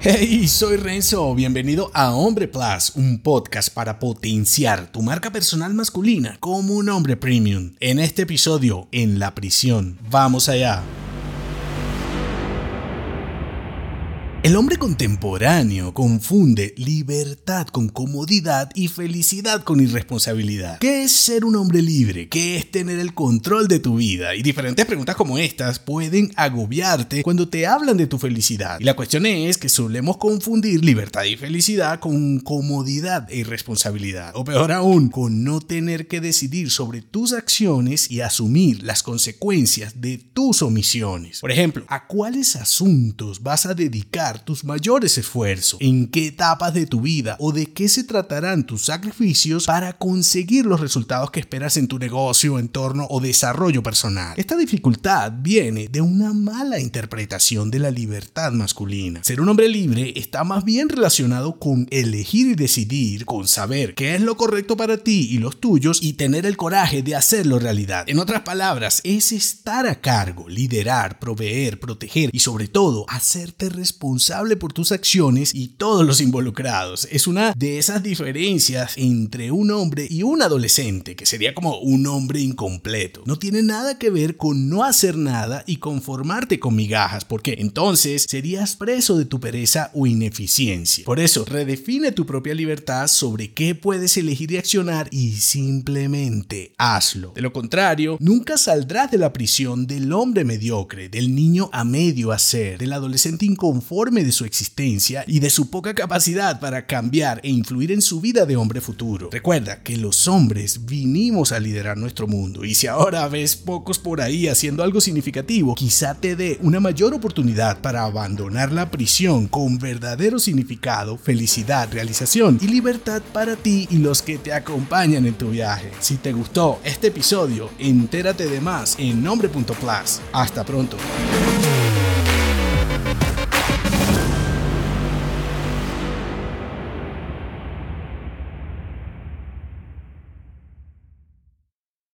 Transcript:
Hey, soy Renzo, bienvenido a Hombre Plus, un podcast para potenciar tu marca personal masculina como un hombre premium. En este episodio, en la prisión. Vamos allá. El hombre contemporáneo confunde libertad con comodidad y felicidad con irresponsabilidad. ¿Qué es ser un hombre libre? ¿Qué es tener el control de tu vida? Y diferentes preguntas como estas pueden agobiarte cuando te hablan de tu felicidad. Y la cuestión es que solemos confundir libertad y felicidad con comodidad e irresponsabilidad. O peor aún, con no tener que decidir sobre tus acciones y asumir las consecuencias de tus omisiones. Por ejemplo, ¿a cuáles asuntos vas a dedicar tus mayores esfuerzos, en qué etapas de tu vida o de qué se tratarán tus sacrificios para conseguir los resultados que esperas en tu negocio, entorno o desarrollo personal. Esta dificultad viene de una mala interpretación de la libertad masculina. Ser un hombre libre está más bien relacionado con elegir y decidir, con saber qué es lo correcto para ti y los tuyos y tener el coraje de hacerlo realidad. En otras palabras, es estar a cargo, liderar, proveer, proteger y sobre todo hacerte responsable por tus acciones y todos los involucrados. Es una de esas diferencias entre un hombre y un adolescente, que sería como un hombre incompleto. No tiene nada que ver con no hacer nada y conformarte con migajas, porque entonces serías preso de tu pereza o ineficiencia. Por eso, redefine tu propia libertad sobre qué puedes elegir y accionar y simplemente hazlo. De lo contrario, nunca saldrás de la prisión del hombre mediocre, del niño a medio hacer, del adolescente inconforme de su existencia y de su poca capacidad para cambiar e influir en su vida de hombre futuro. Recuerda que los hombres vinimos a liderar nuestro mundo y si ahora ves pocos por ahí haciendo algo significativo, quizá te dé una mayor oportunidad para abandonar la prisión con verdadero significado, felicidad, realización y libertad para ti y los que te acompañan en tu viaje. Si te gustó este episodio, entérate de más en nombre.plus. Hasta pronto.